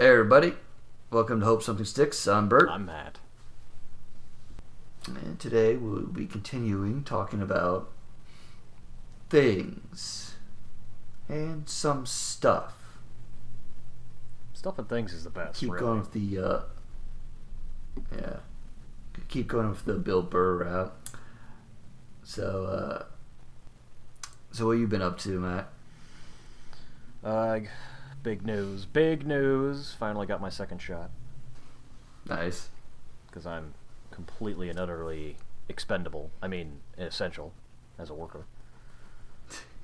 Hey everybody, welcome to Hope Something Sticks. I'm Bert, I'm Matt. and today we'll be continuing talking about things and some stuff. Stuff and things is the best. Keep really. going with the uh, yeah, keep going with the Bill Burr route. So, uh, so what you been up to, Matt? Uh, big news. Big news. Finally got my second shot Nice. because I'm completely and utterly expendable. I mean, essential as a worker.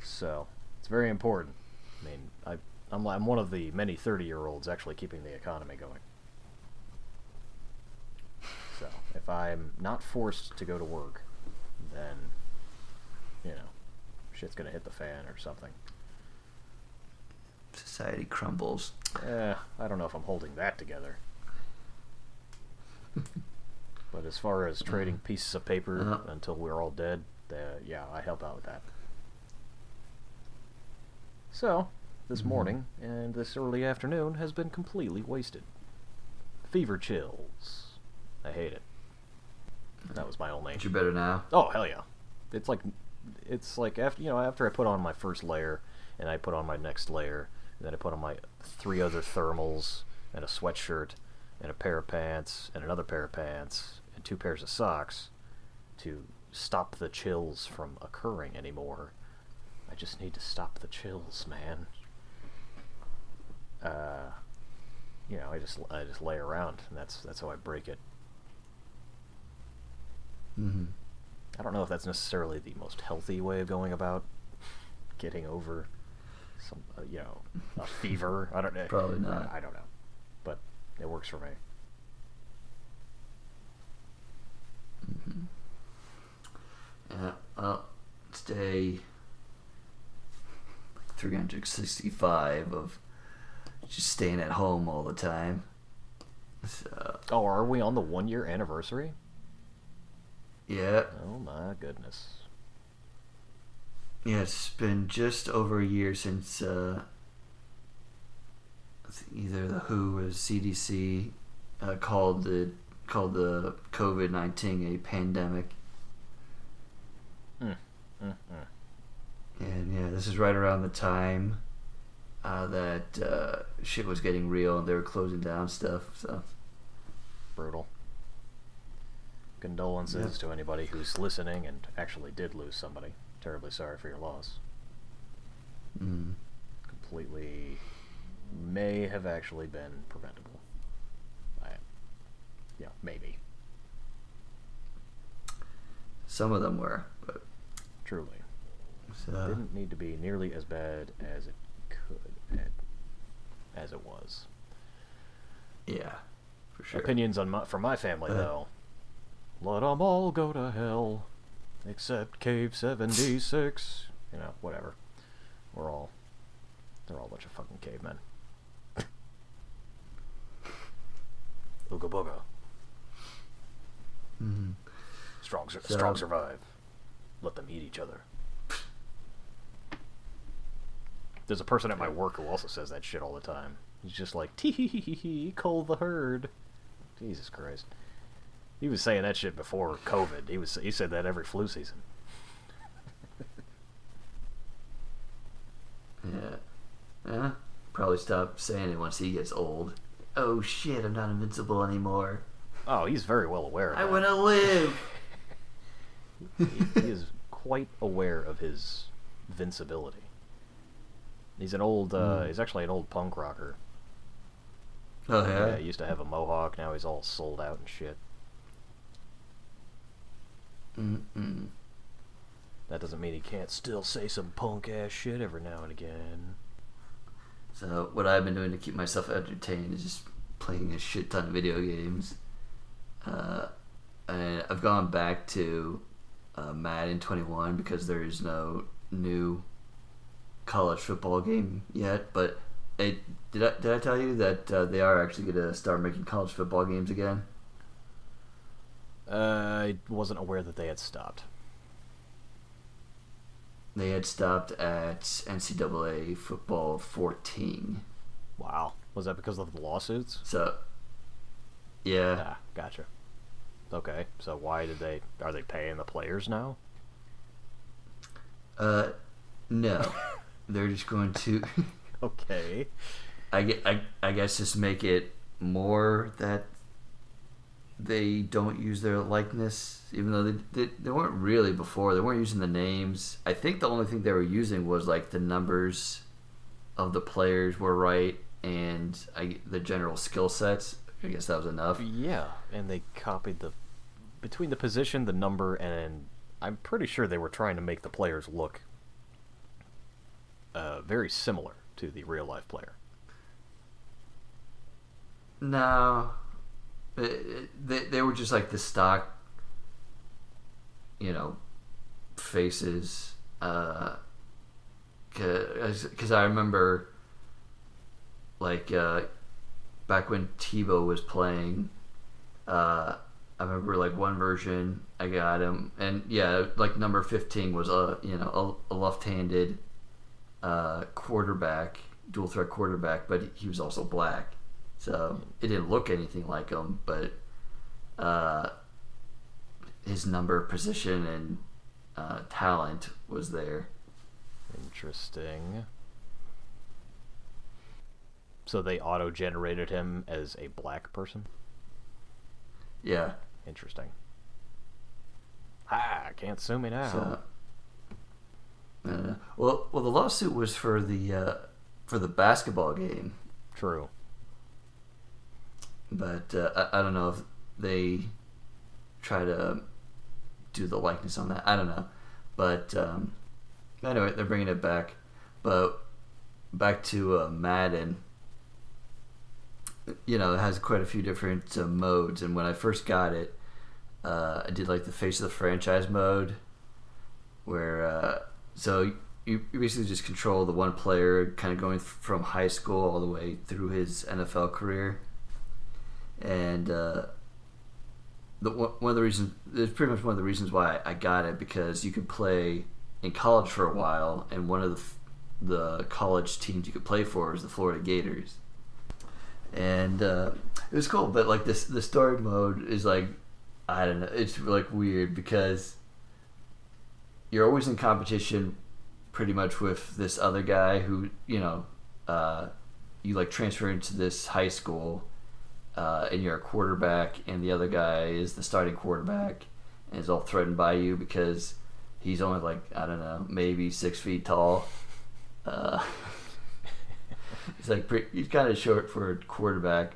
So it's very important. I mean, I I'm I'm one of the many 30 year olds actually keeping the economy going. So if I'm not forced to go to work, then you know, shit's gonna hit the fan or something. Society crumbles. Eh, I don't know if I'm holding that together. but as far as trading pieces of paper Uh-huh. until we're all dead, uh, yeah, I help out with that. So, this Mhm. morning and this early afternoon has been completely wasted. Fever chills. I hate it. That was my only. But you're better now. Oh hell yeah! It's like, it's like after you know after I put on my first layer, and I put on my next layer, and then I put on my three other thermals and a sweatshirt, and a pair of pants and another pair of pants and two pairs of socks, to stop the chills from occurring anymore. I just need to stop the chills, man. Uh, you know, I just I just lay around, and that's that's how I break it. Mm-hmm. I don't know if that's necessarily the most healthy way of going about getting over some, uh, you know, a fever. I don't know. Probably not. I, I don't know, but it works for me. Mm-hmm. Yeah, well, it's day like 365 of just staying at home all the time. So, Oh, are we on the one year anniversary? yeah, Oh my goodness. Yeah, it's been just over a year since uh, either the WHO or the CDC uh, called the called the COVID nineteen a pandemic. Mm, mm, mm. And yeah, this is right around the time uh, that uh, shit was getting real and they were closing down stuff. So Brutal. Condolences to anybody who's listening and actually did lose somebody. Terribly sorry for your loss. mm, Completely may have actually been preventable. I, yeah, maybe. some of them were, but Truly. so, didn't need to be nearly as bad as it could as it was. yeah, for sure. Opinions on my, from my family Uh. though. Let 'em all go to hell, except Cave Seventy Six. You know, whatever. We're all they're all a bunch of fucking cavemen. Ooga booga. Mhm. Strong, sur- So- strong survive. Let them eat each other. There's a person at my work who also says that shit all the time. He's just like, tee hee hee hee hee, cull the herd. Jesus Christ. He was saying that shit before COVID. He was he said that every flu season. Yeah, yeah. Probably stop saying it once he gets old. Oh shit! I'm not invincible anymore. Oh, he's very well aware of I that. want to live. he, he is quite aware of his vincibility. He's an old. Uh, Mm. He's actually an old punk rocker. Oh yeah. he used to have a mohawk. Now he's all sold out and shit. Mm-mm. That doesn't mean he can't still say some punk ass shit every now and again. So what I've been doing to keep myself entertained is just playing a shit ton of video games. Uh, and I've gone back to uh, Madden 21 because there is no new college football game yet. But it, did I did I tell you that uh, they are actually going to start making college football games again? Uh, I wasn't aware that they had stopped. They had stopped at NCAA football 14. Wow. Was that because of the lawsuits? So, yeah, Ah, gotcha. Okay, so why did they? Are they paying the players now? uh, no, they're just going to. Okay. I, I, I guess just make it more that they don't use their likeness, even though they, they, they weren't really before. They weren't using the names. I think the only thing they were using was like the numbers of the players were right and I, the general skill sets. I guess that was enough. Yeah, and they copied the between the position, the number, and I'm pretty sure they were trying to make the players look uh, very similar to the real life player. No, they they were just like the stock, you know, faces. Uh, because I remember, like, uh, back when Tebow was playing, uh, I remember like one version I got him, and yeah, like number fifteen was a you know a, a left-handed uh, quarterback, dual threat quarterback, but he was also black, so it didn't look anything like him, but uh, his number, position, and uh, talent was there. Interesting. So they auto generated him as a black person? Yeah. Interesting. Ha! Can't sue me now. So, I. Well, well, the lawsuit was for the uh, for the basketball game, True. But uh, I, I don't know if they try to do the likeness on that. I don't know, but um, anyway, they're bringing it back. But back to uh, Madden. You know, it has quite a few different uh, modes, and when I first got it, uh, I did like the face of the franchise mode, where uh, so you, you basically just control the one player, kind of going from high school all the way through his NFL career, and uh, the one of the reasons it's pretty much one of the reasons why I got it because you could play in college for a while, and one of the the college teams you could play for was the Florida Gators, and uh, it was cool. But like this, the story mode is like I don't know, it's like weird because you're always in competition, pretty much with this other guy who you know, uh, you like transfer into this high school uh, and you're a quarterback, and the other guy is the starting quarterback, and is all threatened by you because he's only like I don't know, maybe six feet tall. Uh, he's like pretty, he's kind of short for a quarterback,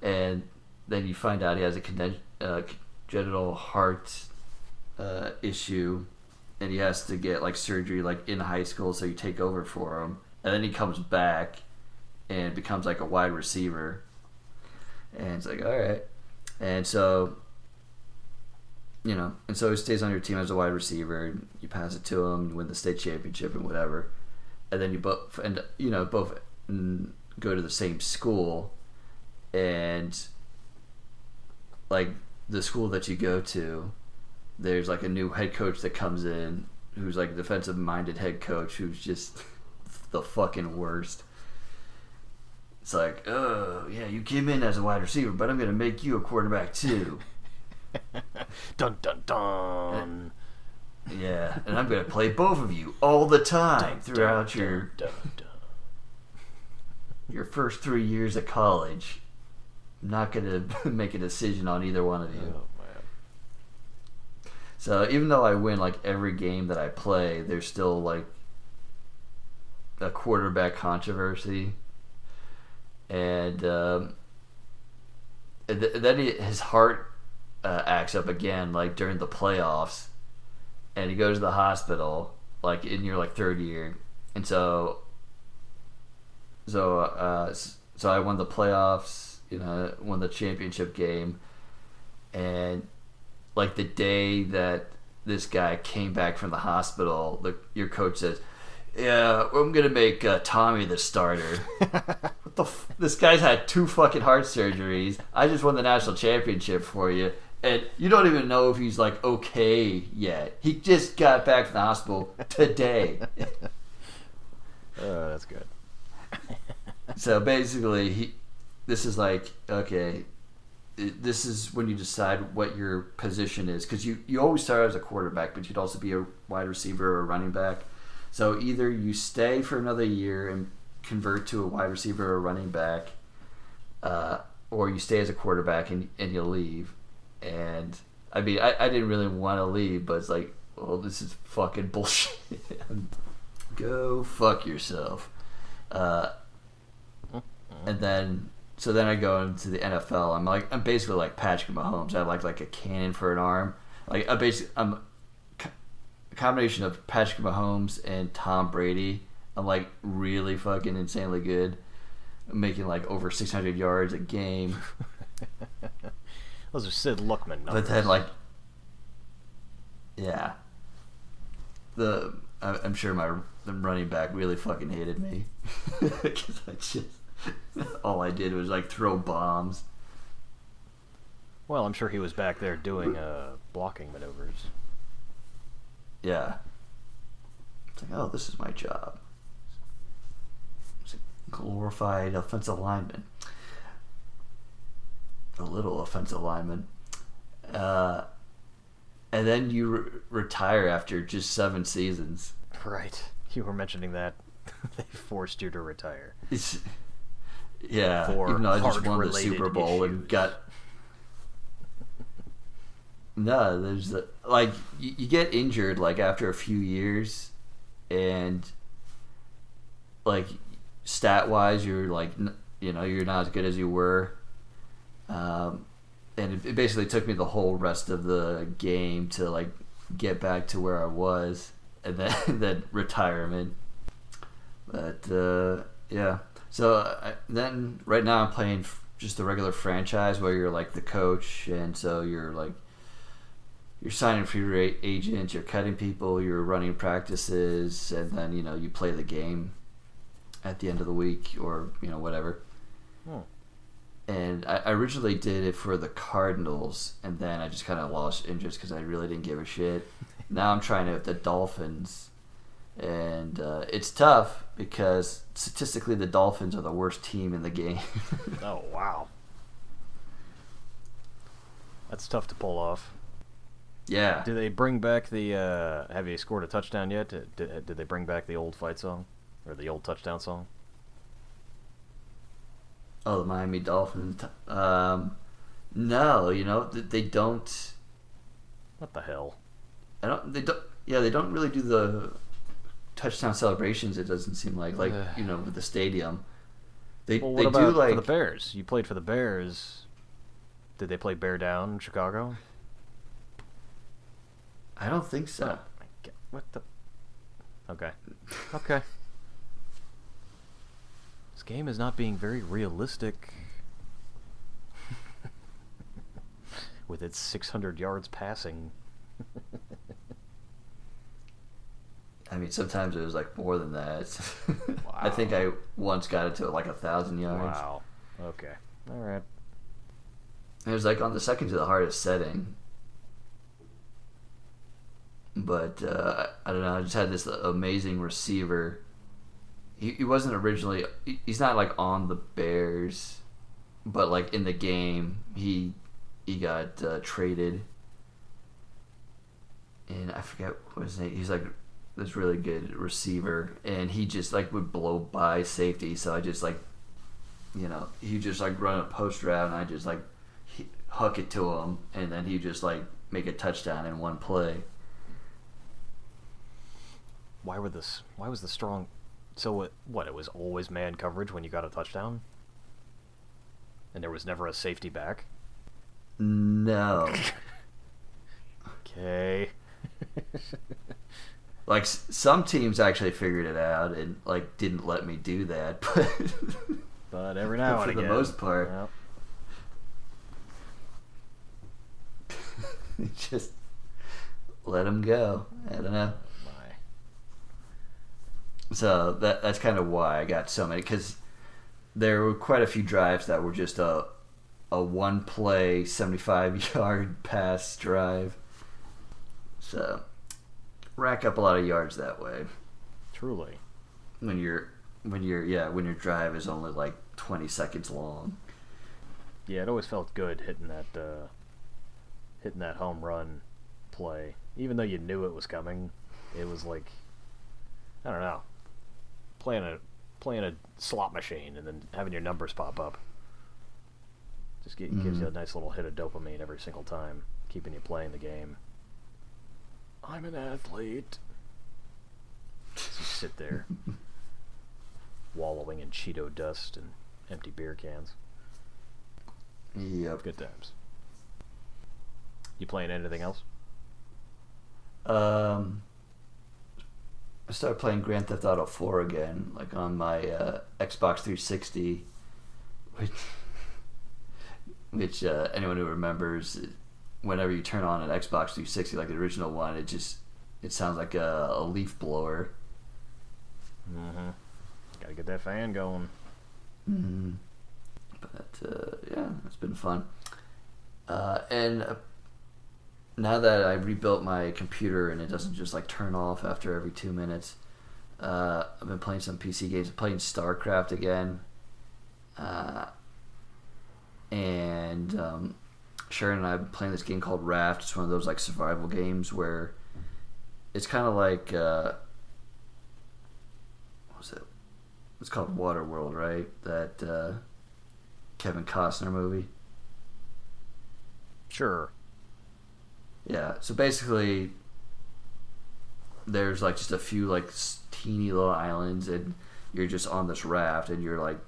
and then you find out he has a conden- uh, congenital heart uh, issue, and he has to get like surgery like in high school, so you take over for him, and then he comes back and becomes like a wide receiver and it's like, all right. And so, you know, and so he stays on your team as a wide receiver. You pass it to him, you win the state championship and whatever. And then you both, and you know, both go to the same school. And like the school that you go to, there's like a new head coach that comes in who's like a defensive minded head coach who's just the fucking worst. It's like, oh yeah, you came in as a wide receiver, but I'm gonna make you a quarterback too. dun dun dun. yeah, and I'm gonna play both of you all the time Dun, throughout dun, your dun, your first three years at college. I'm not gonna make a decision on either one of you. Oh, man. So even though I win like every game that I play, there's still like a quarterback controversy, and um, th- then he, his heart uh, acts up again, like during the playoffs, and he goes to the hospital, like in your like third year, and so so uh, so I won the playoffs, you know, won the championship game, and like the day that this guy came back from the hospital, the, your coach says, "Yeah, I'm gonna make uh, Tommy the starter." what the? F- this guy's had two fucking heart surgeries. I just won the national championship for you, and you don't even know if he's like okay yet. He just got back from the hospital today. Oh, that's good. so basically, he. This is like okay. This is when you decide what your position is because you you always start as a quarterback, but you'd also be a wide receiver or a running back. So either you stay for another year and convert to a wide receiver or running back, uh, or you stay as a quarterback and, and you leave. And I mean, I, I didn't really want to leave, but it's like, well, this is fucking bullshit. Go fuck yourself. Uh, and then, so then I go into the NFL. I'm like, I'm basically like Patrick Mahomes. I have like like a cannon for an arm. Like I basically, I'm combination of Patrick Mahomes and Tom Brady. I'm like really fucking insanely good, making like over 600 yards a game. Those are Sid Luckman numbers. But then like, yeah, the I- I'm sure my the running back really fucking hated me because I just all I did was like throw bombs. Well, I'm sure he was back there doing uh, blocking maneuvers. Yeah. It's like, oh, this is my job. It's a glorified offensive lineman. A little offensive lineman. Uh, and then you re- retire after just seven seasons. Right. You were mentioning that they forced you to retire. It's, yeah, even though I just won the Super Bowl and got. No, there's the, like you, you get injured like after a few years, and like stat wise, you're like you know you're not as good as you were. Um, and it, basically took me the whole rest of the game to like get back to where I was, and then then retirement. But uh, yeah, so I, then right now I'm playing just the regular franchise where you're like the coach, and so you're like you're signing for your a- agent, you're cutting people, you're running practices, and then you know you play the game at the end of the week or you know whatever. Hmm. And I I originally did it for the Cardinals, and then I just kind of lost interest because I really didn't give a shit. now I'm trying it with the Dolphins, and uh, it's tough because statistically the Dolphins are the worst team in the game. Oh wow. That's tough to pull off. Yeah, Do they bring back the? Uh, have you scored a touchdown yet? Did, did, did they bring back the old fight song, or the old touchdown song? Oh, the Miami Dolphins. Um, no, you know they don't. What the hell? I don't. They don't. Yeah, they don't really do the touchdown celebrations. It doesn't seem like like you know with the stadium. They Well, they what do like for the Bears? You played for the Bears. Did they play Bear Down in Chicago? I don't think so. Oh, my God, What the? Okay. Okay. This game is not being very realistic. With its 600 yards passing. I mean, sometimes it was like more than that. I think I once got it to like a thousand yards. Wow. Okay. All right. It was like on the second to the hardest setting. But uh, I don't know. I just had this amazing receiver. He, he wasn't originally. He's not like on the Bears, but like in the game, he he got uh, traded. And I forget what his name. He's like this really good receiver, and he just like would blow by safety. So I just like, you know, he just like run a post route, and I just like he, huck it to him, and then he just like make a touchdown in one play. Why were this? Why was the strong? So it, what? It was always man coverage when you got a touchdown, and there was never a safety back. No, Okay. like s- some teams actually figured it out and like didn't let me do that, but but every now and for and the most part, Yep. just let them go. I don't know. So that that's kind of why I got so many because there were quite a few drives that were just a a one play seventy five yard pass drive. So rack up a lot of yards that way Truly. when you're when your yeah when your drive is only like 20 seconds long. Yeah, it always felt good hitting that uh, hitting that home run play, even though you knew it was coming. It was like I don't know, playing a playing a slot machine and then having your numbers pop up. Just get, gives you a Mhm. nice little hit of dopamine every single time, keeping you playing the game. I'm an athlete. Just sit there, wallowing in Cheeto dust and empty beer cans. Yep. Good times. You playing anything else? Um, I started playing Grand Theft Auto 4 again, like on my uh, Xbox 360, which, which uh, anyone who remembers, whenever you turn on an Xbox 360, like the original one, it just it sounds like a, a leaf blower. Mm-hmm. Got to get that fan going. Mm-hmm. But uh, yeah, it's been fun. Uh, and uh, now that I rebuilt my computer and it doesn't just like turn off after every two minutes, uh, I've been playing some PC games. I'm playing StarCraft again. Uh, and um, Sharon and I have been playing this game called Raft. It's one of those like survival games where it's kind of like uh, what was it? It's called Waterworld, right? That uh, Kevin Costner movie. Sure. Yeah. So basically, there's like just a few like teeny little islands, and you're just on this raft, and you're like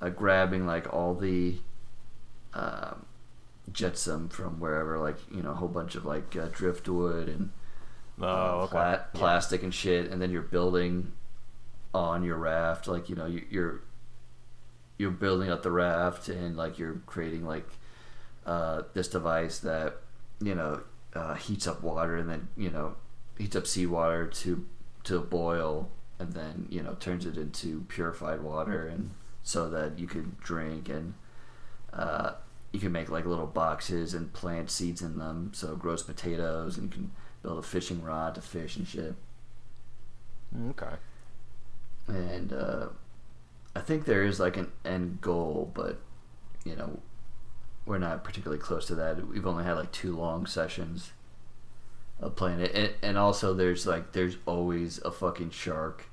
uh, grabbing like all the um, jetsam from wherever, like you know, a whole bunch of like uh, driftwood and Oh, uh, okay. pla- Yeah. plastic and shit, and then you're building on your raft. Like you know, you, you're you're building up the raft, and like you're creating like uh, this device that you know uh, heats up water, and then you know heats up seawater to to boil, and then you know turns it into purified water, and so that you can drink and. Uh, you can make like little boxes and plant seeds in them, so it grows potatoes, and you can build a fishing rod to fish and shit. Okay. And uh, I think there is like an end goal, but you know, we're not particularly close to that. We've only had like two long sessions of playing it, and, and also there's like there's always a fucking shark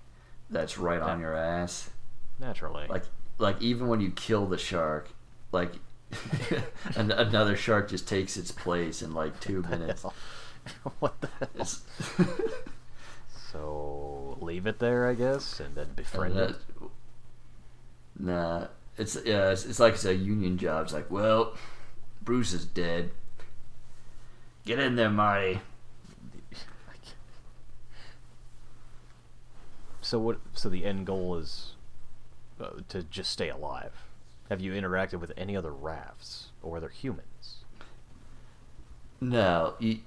that's right on your ass. Naturally. Like like even when you kill the shark, like an, another shark just takes its place in like two minutes. what the hell? So leave it there, I guess, and then befriend And it. Nah, it's yeah, it's, it's like it's a union job. It's like, well, Bruce is dead. Get in there, Marty. So what? So the end goal is uh, to just stay alive. Have you interacted with any other rafts or other humans? No, you,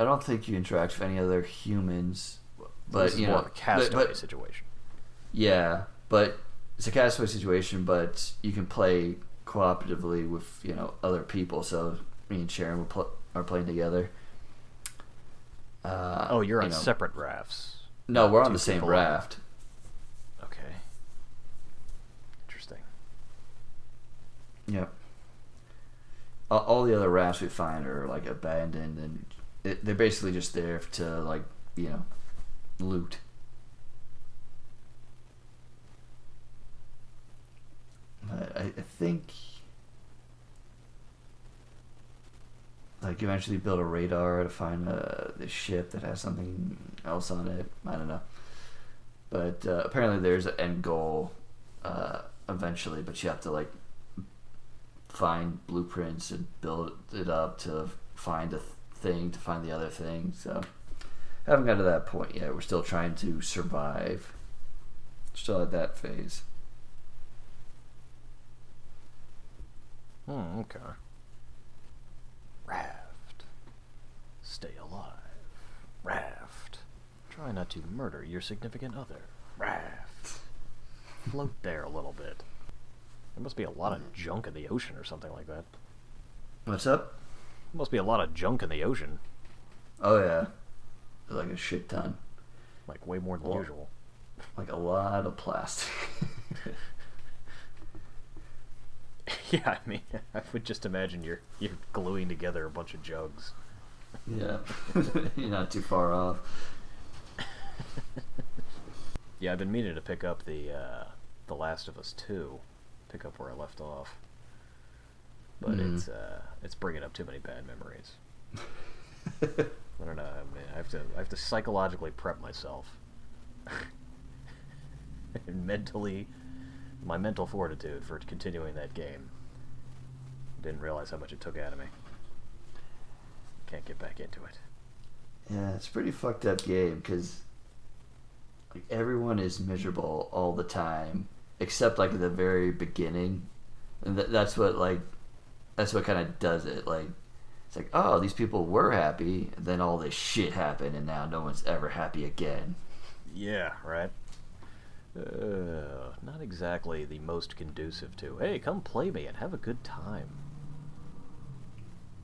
I don't think you interact with any other humans. But this is you more know, of a castaway but, but, situation. yeah, but it's a castaway situation. But you can play cooperatively with you know other people. So me and Sharon will pl- are playing together. Uh, oh, you're you on know- separate rafts. No, we're on the same raft. Okay. Interesting. Yep. All, all the other rafts we find are like abandoned, and it, they're basically just there to like you know loot. I, I think like eventually build a radar to find uh, the ship that has something else on it. I don't know, but uh, apparently there's an end goal uh, eventually, but you have to like find blueprints and build it up to find a th- thing to find the other thing. So haven't got to that point yet. We're still trying to survive. Still at that phase. Hmm, okay. Raft. Stay alive. Raft. Try not to murder your significant other. Raft. Float there a little bit. There must be a lot of junk in the ocean or something like that. What's up? There must be a lot of junk in the ocean. Oh yeah, like a shit ton. Like way more than Well, usual. like a lot of plastic. yeah, I mean, I would just imagine you're you're gluing together a bunch of jugs. yeah, you're not too far off. Yeah, I've been meaning to pick up the uh, the Last of Us two, pick up where I left off. But Mhm. it's uh, it's bringing up too many bad memories. I don't know. I mean, I have to I have to psychologically prep myself, and mentally, my mental fortitude for continuing that game. Didn't realize how much it took out of me. Can't get back into it. Yeah, it's a pretty fucked up game because like everyone is miserable all the time, except like at the very beginning, and th- that's what like that's what kind of does it. Like it's like oh these people were happy, and then all this shit happened, and now no one's ever happy again. Yeah, right. Uh, not exactly the most conducive to. Hey, come play me and have a good time.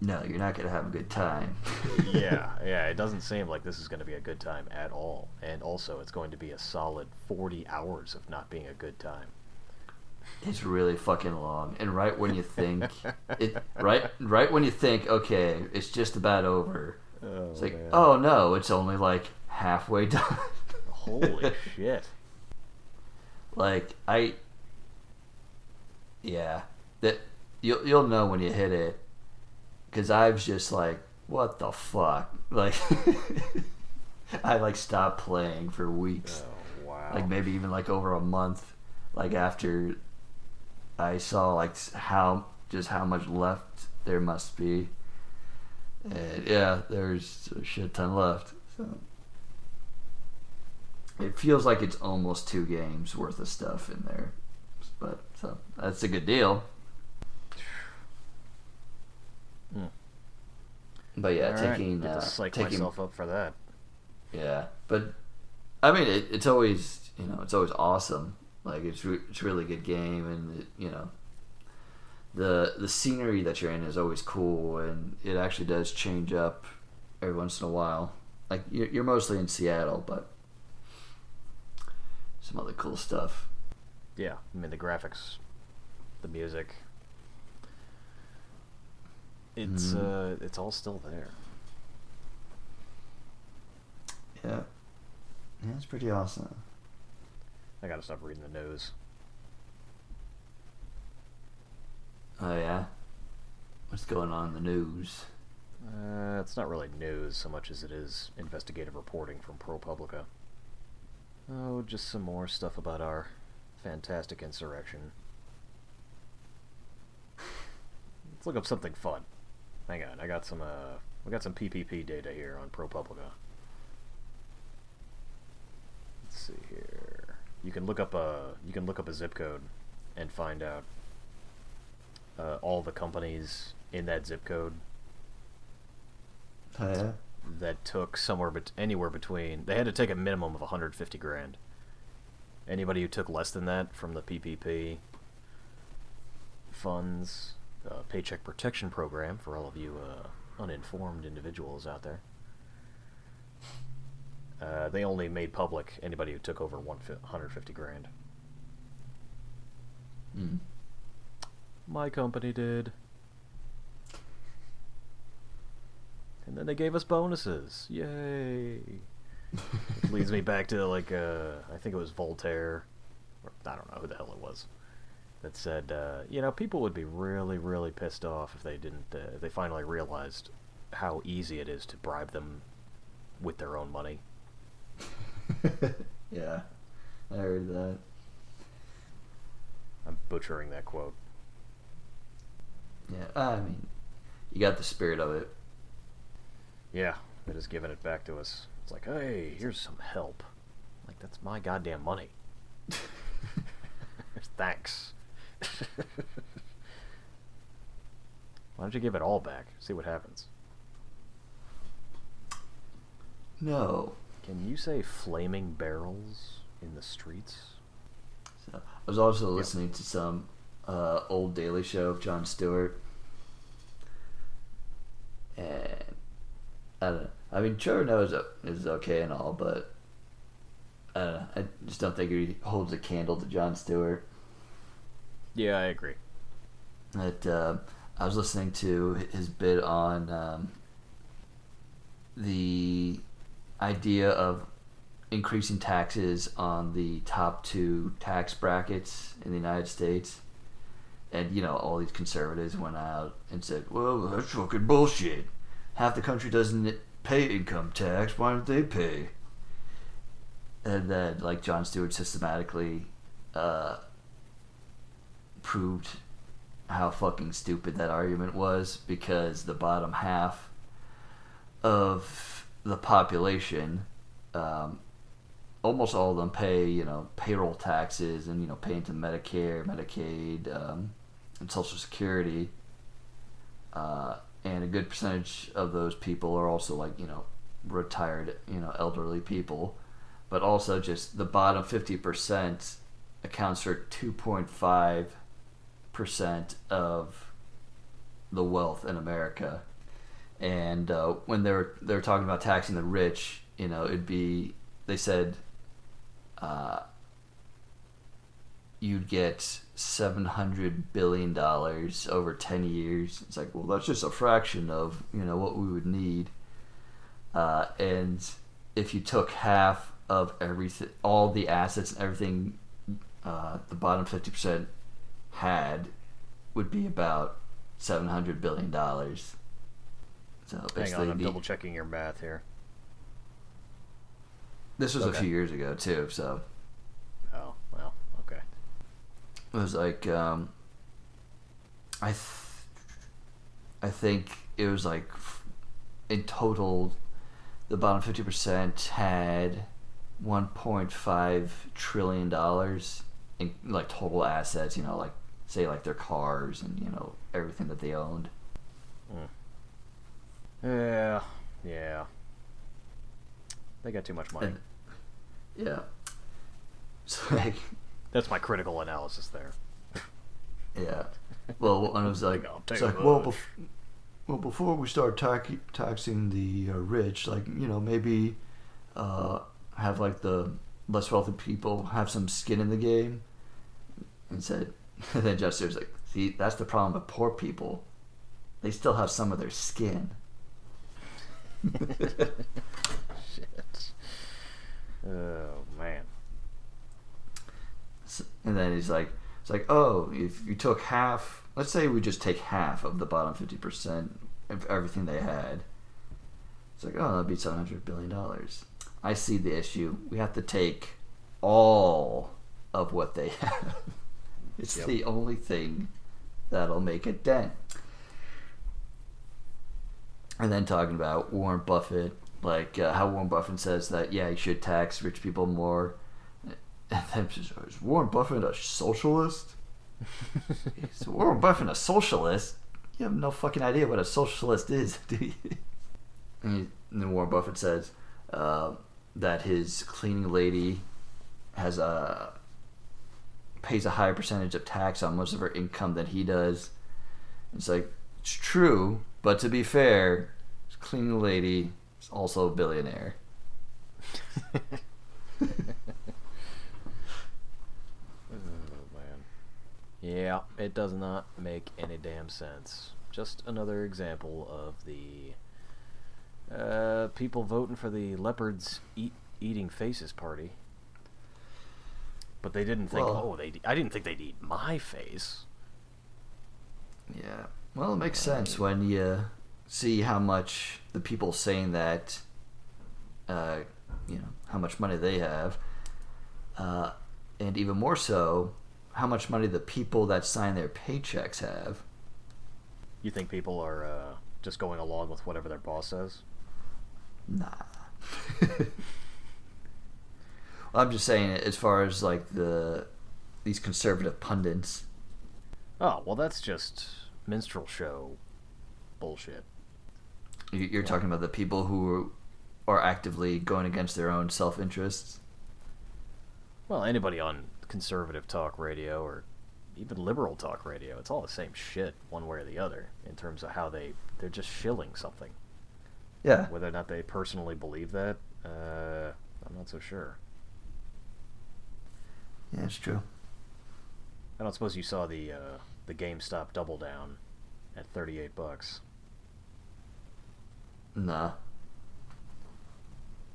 No, you're not gonna have a good time. yeah, yeah. It doesn't seem like this is going to be a good time at all, and also it's going to be a solid forty hours of not being a good time. It's really fucking long, and right when you think it, right, right when you think, okay, it's just about over, Oh, it's like, man. oh no, it's only like halfway done. holy shit! Like I, yeah, that you'll you'll know when you hit it, because I was just like, what the fuck, like. I like stopped playing for weeks, Oh wow! like maybe even like over a month, like after I saw like how just how much left there must be, and yeah, there's a shit ton left. So it feels like it's almost two games worth of stuff in there, but so that's a good deal. Hmm. But yeah, All right, taking get uh, to psych taking myself up for that. yeah, but I mean, it, it's always you know it's always awesome. Like it's re- it's a really good game, and it, you know the the scenery that you're in is always cool, and it actually does change up every once in a while. Like you're, you're mostly in Seattle, but some other cool stuff. Yeah, I mean the graphics, the music. It's Mhm. uh, it's all still there. Yeah, yeah, it's pretty awesome. I gotta stop reading the news. Oh yeah, what's going on in the news? Uh, it's not really news so much as it is investigative reporting from ProPublica. Oh, just some more stuff about our fantastic insurrection. Let's look up something fun. Hang on, I got some uh, we got some PPP data here on ProPublica. Let's see here. You can look up a you can look up a zip code and find out uh, all the companies in that zip code Oh that took somewhere bet- anywhere between they had to take a minimum of 150 grand. Anybody who took less than that from the PPP funds, uh, Paycheck Protection Program for all of you uh, uninformed individuals out there. Uh, they only made public anybody who took over 150 grand. mm. My company did. And then they gave us bonuses. Yay! Which leads me back to like uh, I think it was Voltaire, or I don't know who the hell it was, that said, uh, you know, people would be really, really pissed off if they didn't, uh, if they finally realized how easy it is to bribe them with their own money. yeah, I heard that. I'm butchering that quote. Yeah, I mean, you got the spirit of it. Yeah, it has given it back to us. It's like, hey, here's some help. Like that's my goddamn money. Thanks. Why don't you give it all back? See what happens. No. Can you say flaming barrels in the streets? So, I was also listening to some uh, old Daily Show of Jon Stewart, and I don't know. I mean, Trevor Noah is, is okay and all, but Uh, I just don't think he holds a candle to Jon Stewart. Yeah, I agree. That uh, I was listening to his bit on um, the idea of increasing taxes on the top two tax brackets in the United States. And, you know, all these conservatives went out and said, well, that's fucking bullshit. Half the country doesn't pay income tax. Why don't they pay? And then, like, Jon Stewart systematically uh, proved how fucking stupid that argument was because the bottom half of the population um, almost all of them pay, you know, payroll taxes and you know pay into Medicare, Medicaid, um, and Social Security. Uh, and a good percentage of those people are also like you know retired, you know, elderly people, but also just the bottom fifty percent accounts for two point five percent of the wealth in America. And uh, when they're they're talking about taxing the rich, you know, it'd be they said uh, you'd get seven hundred billion dollars over ten years. It's like, well, that's just a fraction of you know what we would need. Uh, and if you took half of everything, all the assets and everything, uh, the bottom fifty percent had would be about seven hundred billion dollars. So hang on, I'm double checking your math here. This was okay. a few years ago too, so. Oh well, okay. It was like um, I, th- I think it was like in total, the bottom fifty percent had one point five trillion dollars in like total assets. You know, like say like their cars and you know everything that they owned. Mm. Yeah, yeah. They got too much money. And, yeah. So like, that's my critical analysis there. Yeah. Well, and was like, it's like, well, bef- well, before we start ta- taxing the uh, rich, like you know, maybe uh, have like the less wealthy people have some skin in the game. And said, and then Jester was like, see, that's the problem with poor people. They still have some of their skin. Shit. Oh man. So, and then he's like, it's like, oh, if you took half, let's say we just take half of the bottom fifty percent of everything they had. It's like, oh, that'd be seven hundred billion dollars. I see the issue. We have to take all of what they have. It's yep. the only thing that'll make a dent. And then talking about Warren Buffett like uh, how Warren Buffett says that yeah, you should tax rich people more. And then is Warren Buffett a socialist? is Warren Buffett a socialist? You have no fucking idea what a socialist is, do you? And, then Warren Buffett says uh, that his cleaning lady has a pays a higher percentage of tax on most of her income than he does. It's like it's true, but to be fair, cleaning lady is also a billionaire. oh man. Yeah, it does not make any damn sense. Just another example of the uh, people voting for the leopards eat eating faces party. But they didn't think, well, oh, they. I didn't think they'd eat my face. Yeah. Well, it makes sense when you see how much the people saying that, uh, you know, how much money they have, uh, and even more so, how much money the people that sign their paychecks have. You think people are uh, just going along with whatever their boss says? Nah. I'm just saying, as far as like the these conservative pundits. Oh well, that's just minstrel show bullshit. You're yeah. talking about the people who are actively going against their own self interests. Well, anybody on conservative talk radio or even liberal talk radio, it's all the same shit, one way or the other, in terms of how they they're just shilling something. Yeah. Whether or not they personally believe that, uh, I'm not so sure. Yeah, it's true. I don't suppose you saw the uh, the GameStop double down at 38 bucks. Nah.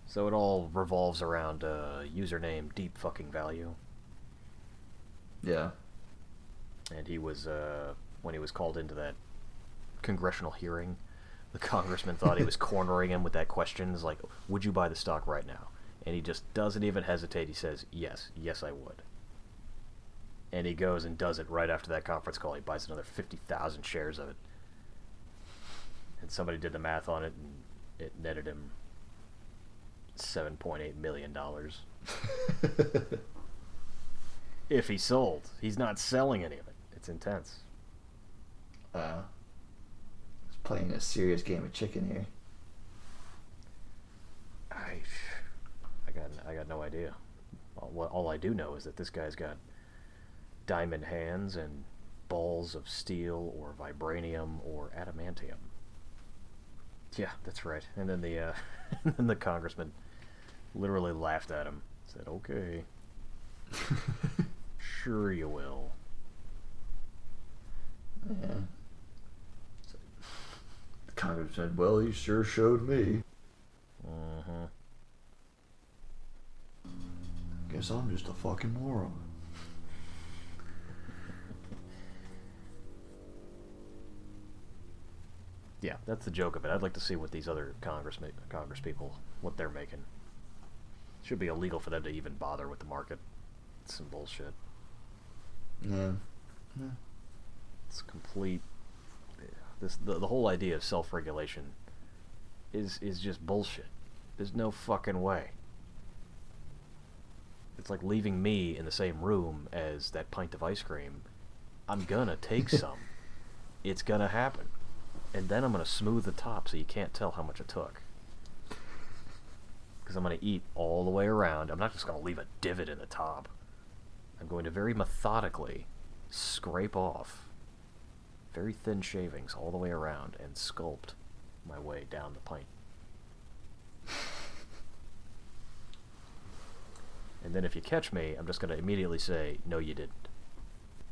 So it all revolves around uh, username deep fucking value. Yeah. And he was uh, when he was called into that congressional hearing, the congressman thought he was cornering him with that question. Is like, would you buy the stock right now? And he just doesn't even hesitate. He says, yes, yes, I would. And he goes and does it right after that conference call. He buys another 50,000 shares of it. And somebody did the math on it, and it netted him $7.8 million. if he sold. He's not selling any of it. It's intense. Uh, He's playing a serious game of chicken here. I, I got, I got no idea. All, all I do know is that this guy's got diamond hands and balls of steel or vibranium or adamantium. Yeah, that's right. And then the, uh, and then the congressman literally laughed at him. Said, "Okay, sure you will." Yeah. The Congress said, "Well, he sure showed me." Mm-hmm. Guess I'm just a fucking moron. Yeah, that's the joke of it. I'd like to see what these other Congress Congress people what they're making. It Should be illegal for them to even bother with the market. It's some bullshit. Yeah. yeah. It's complete. This the, the whole idea of self regulation is is just bullshit. There's no fucking way. It's like leaving me in the same room as that pint of ice cream. I'm gonna take some. It's gonna happen and then I'm to smooth the top so you can't tell how much it took. Because I'm to eat all the way around. I'm not just to leave a divot in the top. I'm going to very methodically scrape off very thin shavings all the way around and sculpt my way down the pint. and then if you catch me, I'm just going to immediately say, no, you didn't.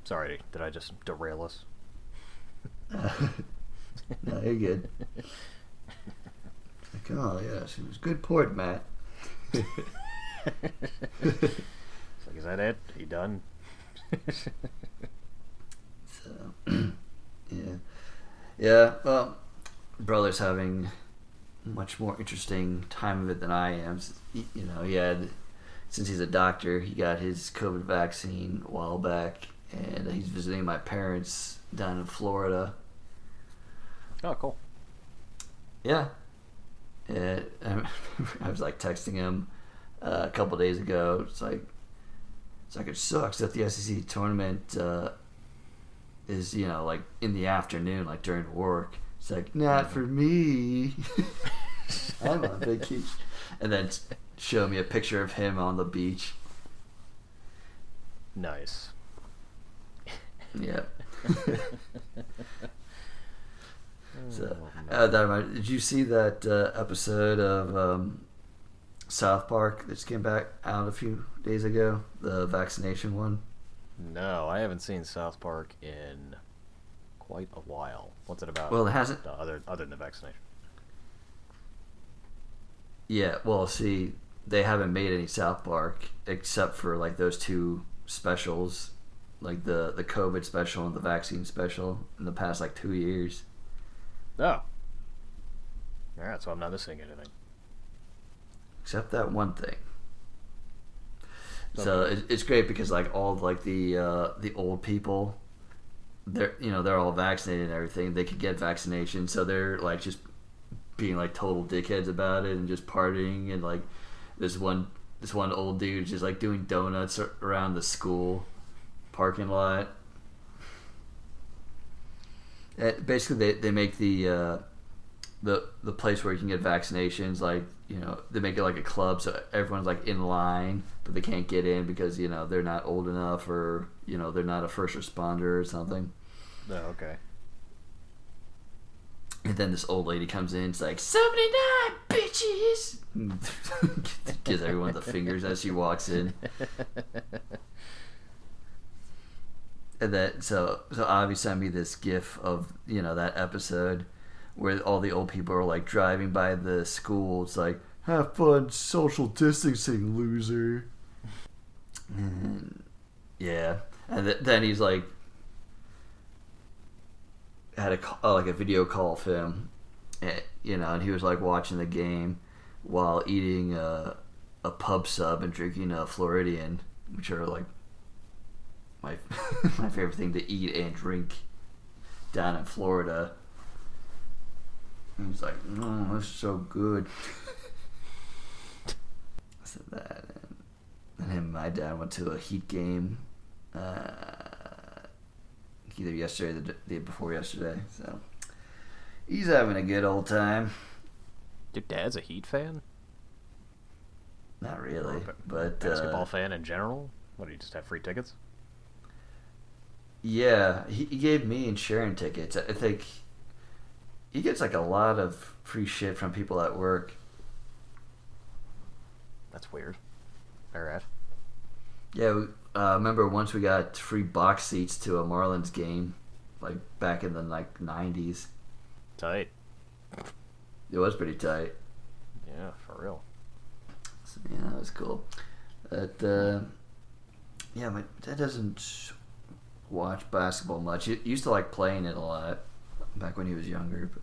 Sorry, did I just derail us? no, you're good. like, oh yes, it was good port, Matt. it's like, is that it? Are you done? so, yeah, yeah. Well, brother's having much more interesting time of it than I am. You know, he had since he's a doctor, he got his COVID vaccine a while back, and he's visiting my parents down in Florida Oh, cool. Yeah. Yeah. I was like texting him uh, a couple days ago. It's like, it's like it sucks that the SEC tournament uh, is you know like in the afternoon, like during work. It's like not for me. I'm on vacation, and then show me a picture of him on the beach. Nice. Yep. Uh, that did you see that uh, episode of um, South Park that just came back out a few days ago? The vaccination one. No, I haven't seen South Park in quite a while. What's it about? Well, it hasn't. other other than the vaccination. Yeah, well, see, they haven't made any South Park except for like those two specials, like the the COVID special and the vaccine special in the past like two years. Oh. Alright, so I'm not missing anything. Except that one thing. So it's great because like all like the uh, the old people, they're you know they're all vaccinated and everything. They could get vaccination, so they're like just being like total dickheads about it and just partying and like this one this one old dude just like doing donuts around the school parking lot uh, basically, they, they make the uh, the the place where you can get vaccinations like you know they make it like a club, so everyone's like in line, but they can't get in because you know they're not old enough or you know they're not a first responder or something. Oh, okay. And then this old lady comes in, it's like, 79 bitches! Gives everyone the fingers as she walks in. And then, so, so Avi sent me this gif of, you know, that episode where all the old people are like driving by the school. It's like, have fun social distancing, loser. And, yeah. And th- then he's like, had a call, like a video call of him, eh, you know, and he was like watching the game while eating a, a pub sub and drinking a Floridian, which are like my my favorite thing to eat and drink down in Florida. And he's like, "Oh, that's so good." I said that, and then him and my dad went to a Heat game. Uh, either yesterday or the day before yesterday. So he's having a good old time. Your dad's a Heat fan? Not really, but Basketball uh, fan in general? What, do you just have free tickets? yeah, he, he gave me and Sharon tickets. I think he gets like a lot of free shit from people at work. That's weird. Alright. Yeah, we, uh, remember once we got free box seats to a Marlins game, like back in the like '90s. Tight. It was pretty tight. Yeah, for real. So, yeah, that was cool. But uh, yeah, my dad doesn't watch basketball much. He used to like playing it a lot back when he was younger, but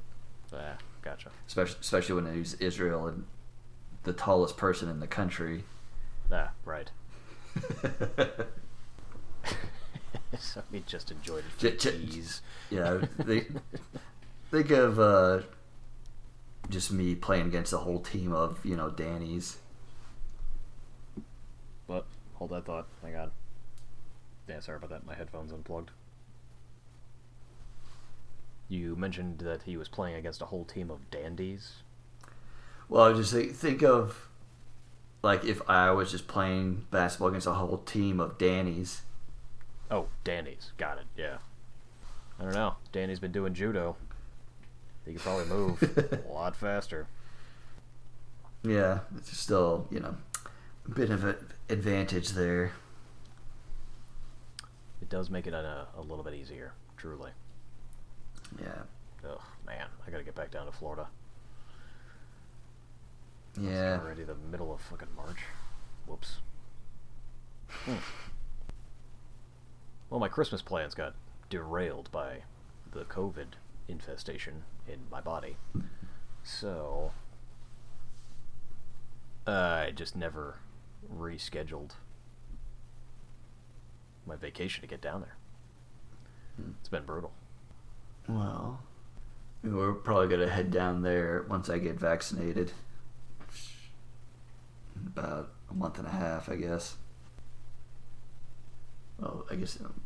Ah, gotcha. especially especially when he was Israel and the tallest person in the country. Ah, right. so he just enjoyed it for J- j- yeah, they think of uh, just me playing against a whole team of you know Danny's. But hold that thought. Hang on. Yeah, sorry about that. My headphones unplugged. You mentioned that he was playing against a whole team of dandies. Well, I just think, think of like if I was just playing basketball against a whole team of Danny's. Oh, dandies. Got it. Yeah. I don't know. Danny's been doing judo. He could probably move a lot faster. Yeah, it's still you know a bit of an advantage there. It does make it a, a little bit easier, truly. Yeah, Oh man, I gotta get back down to Florida. It's yeah. already the middle of fucking March. Whoops. Hmm. Well, my Christmas plans got derailed by the COVID infestation in my body. So, I just never rescheduled my vacation to get down there. Hmm. It's been brutal. Well, we're probably gonna head down there once I get vaccinated. In about a month and a half, I guess. Well, I guess um,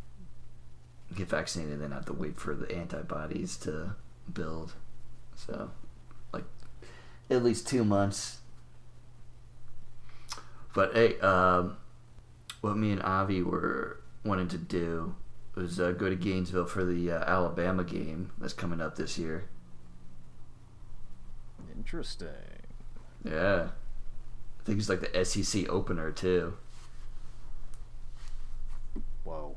get vaccinated, and then have to wait for the antibodies to build. So, like, at least two months. But hey, um, what me and Avi were wanting to do was uh, go to Gainesville for the uh, Alabama game that's coming up this year. Interesting. Yeah, I think it's like the SEC opener too. Whoa.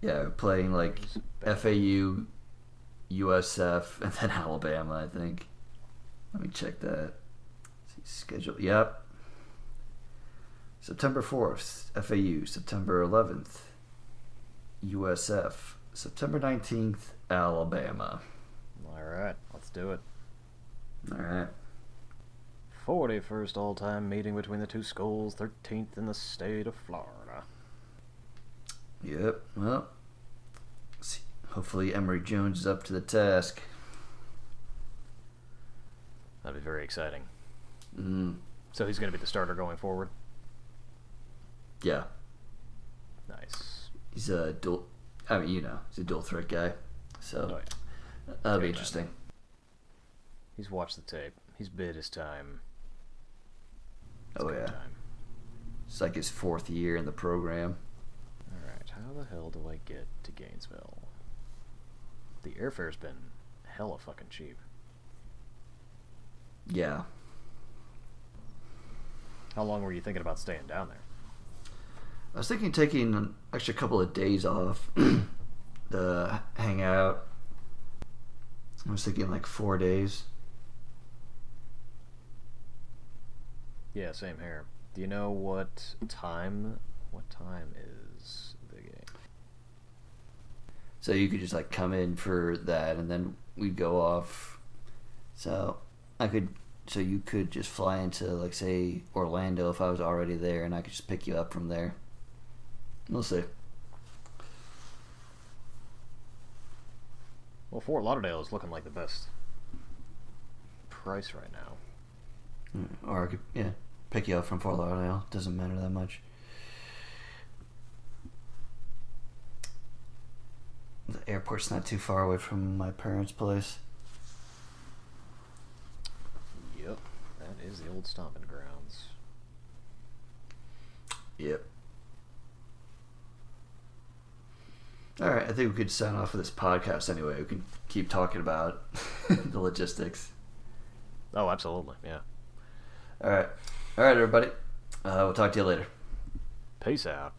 Yeah, playing like FAU, USF, and then Alabama. I think. Let me check that. See schedule. Yep. September fourth, FAU. September eleventh, USF. September nineteenth, Alabama. Alright, let's do it. All right. 41st all time meeting between the two schools, 13th in the state of Florida. Yep. Well, see. Hopefully Emory Jones is up to the task. That'd be very exciting. Mm, So he's going to be the starter going forward? yeah, Nice. He's a dual. I mean, you know, he's a dual threat guy. So Oh, yeah. that'll be interesting. He's watched the tape. He's bid his time. It's Oh yeah, Time. it's like his fourth year in the program. Alright, how the hell do I get to Gainesville? The airfare's been hella fucking cheap. Yeah. How long were you thinking about staying down there? I was thinking taking an extra couple of days off to hang out. I was thinking like four days. Yeah, same here. Do you know what time? What time is the game? So you could just like come in for that and then we'd go off. So I could so you could just fly into like say Orlando if I was already there and I could just pick you up from there. We'll see. Well, Fort Lauderdale is looking like the best price right now. Mm, Or I could yeah, pick you up from Fort Lauderdale. Doesn't matter that much. The airport's not too far away from my parents' place. Yep, that is the old stomping grounds. Yep. All right, I think we could sign off with this podcast anyway. We can keep talking about the logistics. Oh, absolutely, yeah. All right. All right, everybody. Uh, we'll talk to you later. Peace out.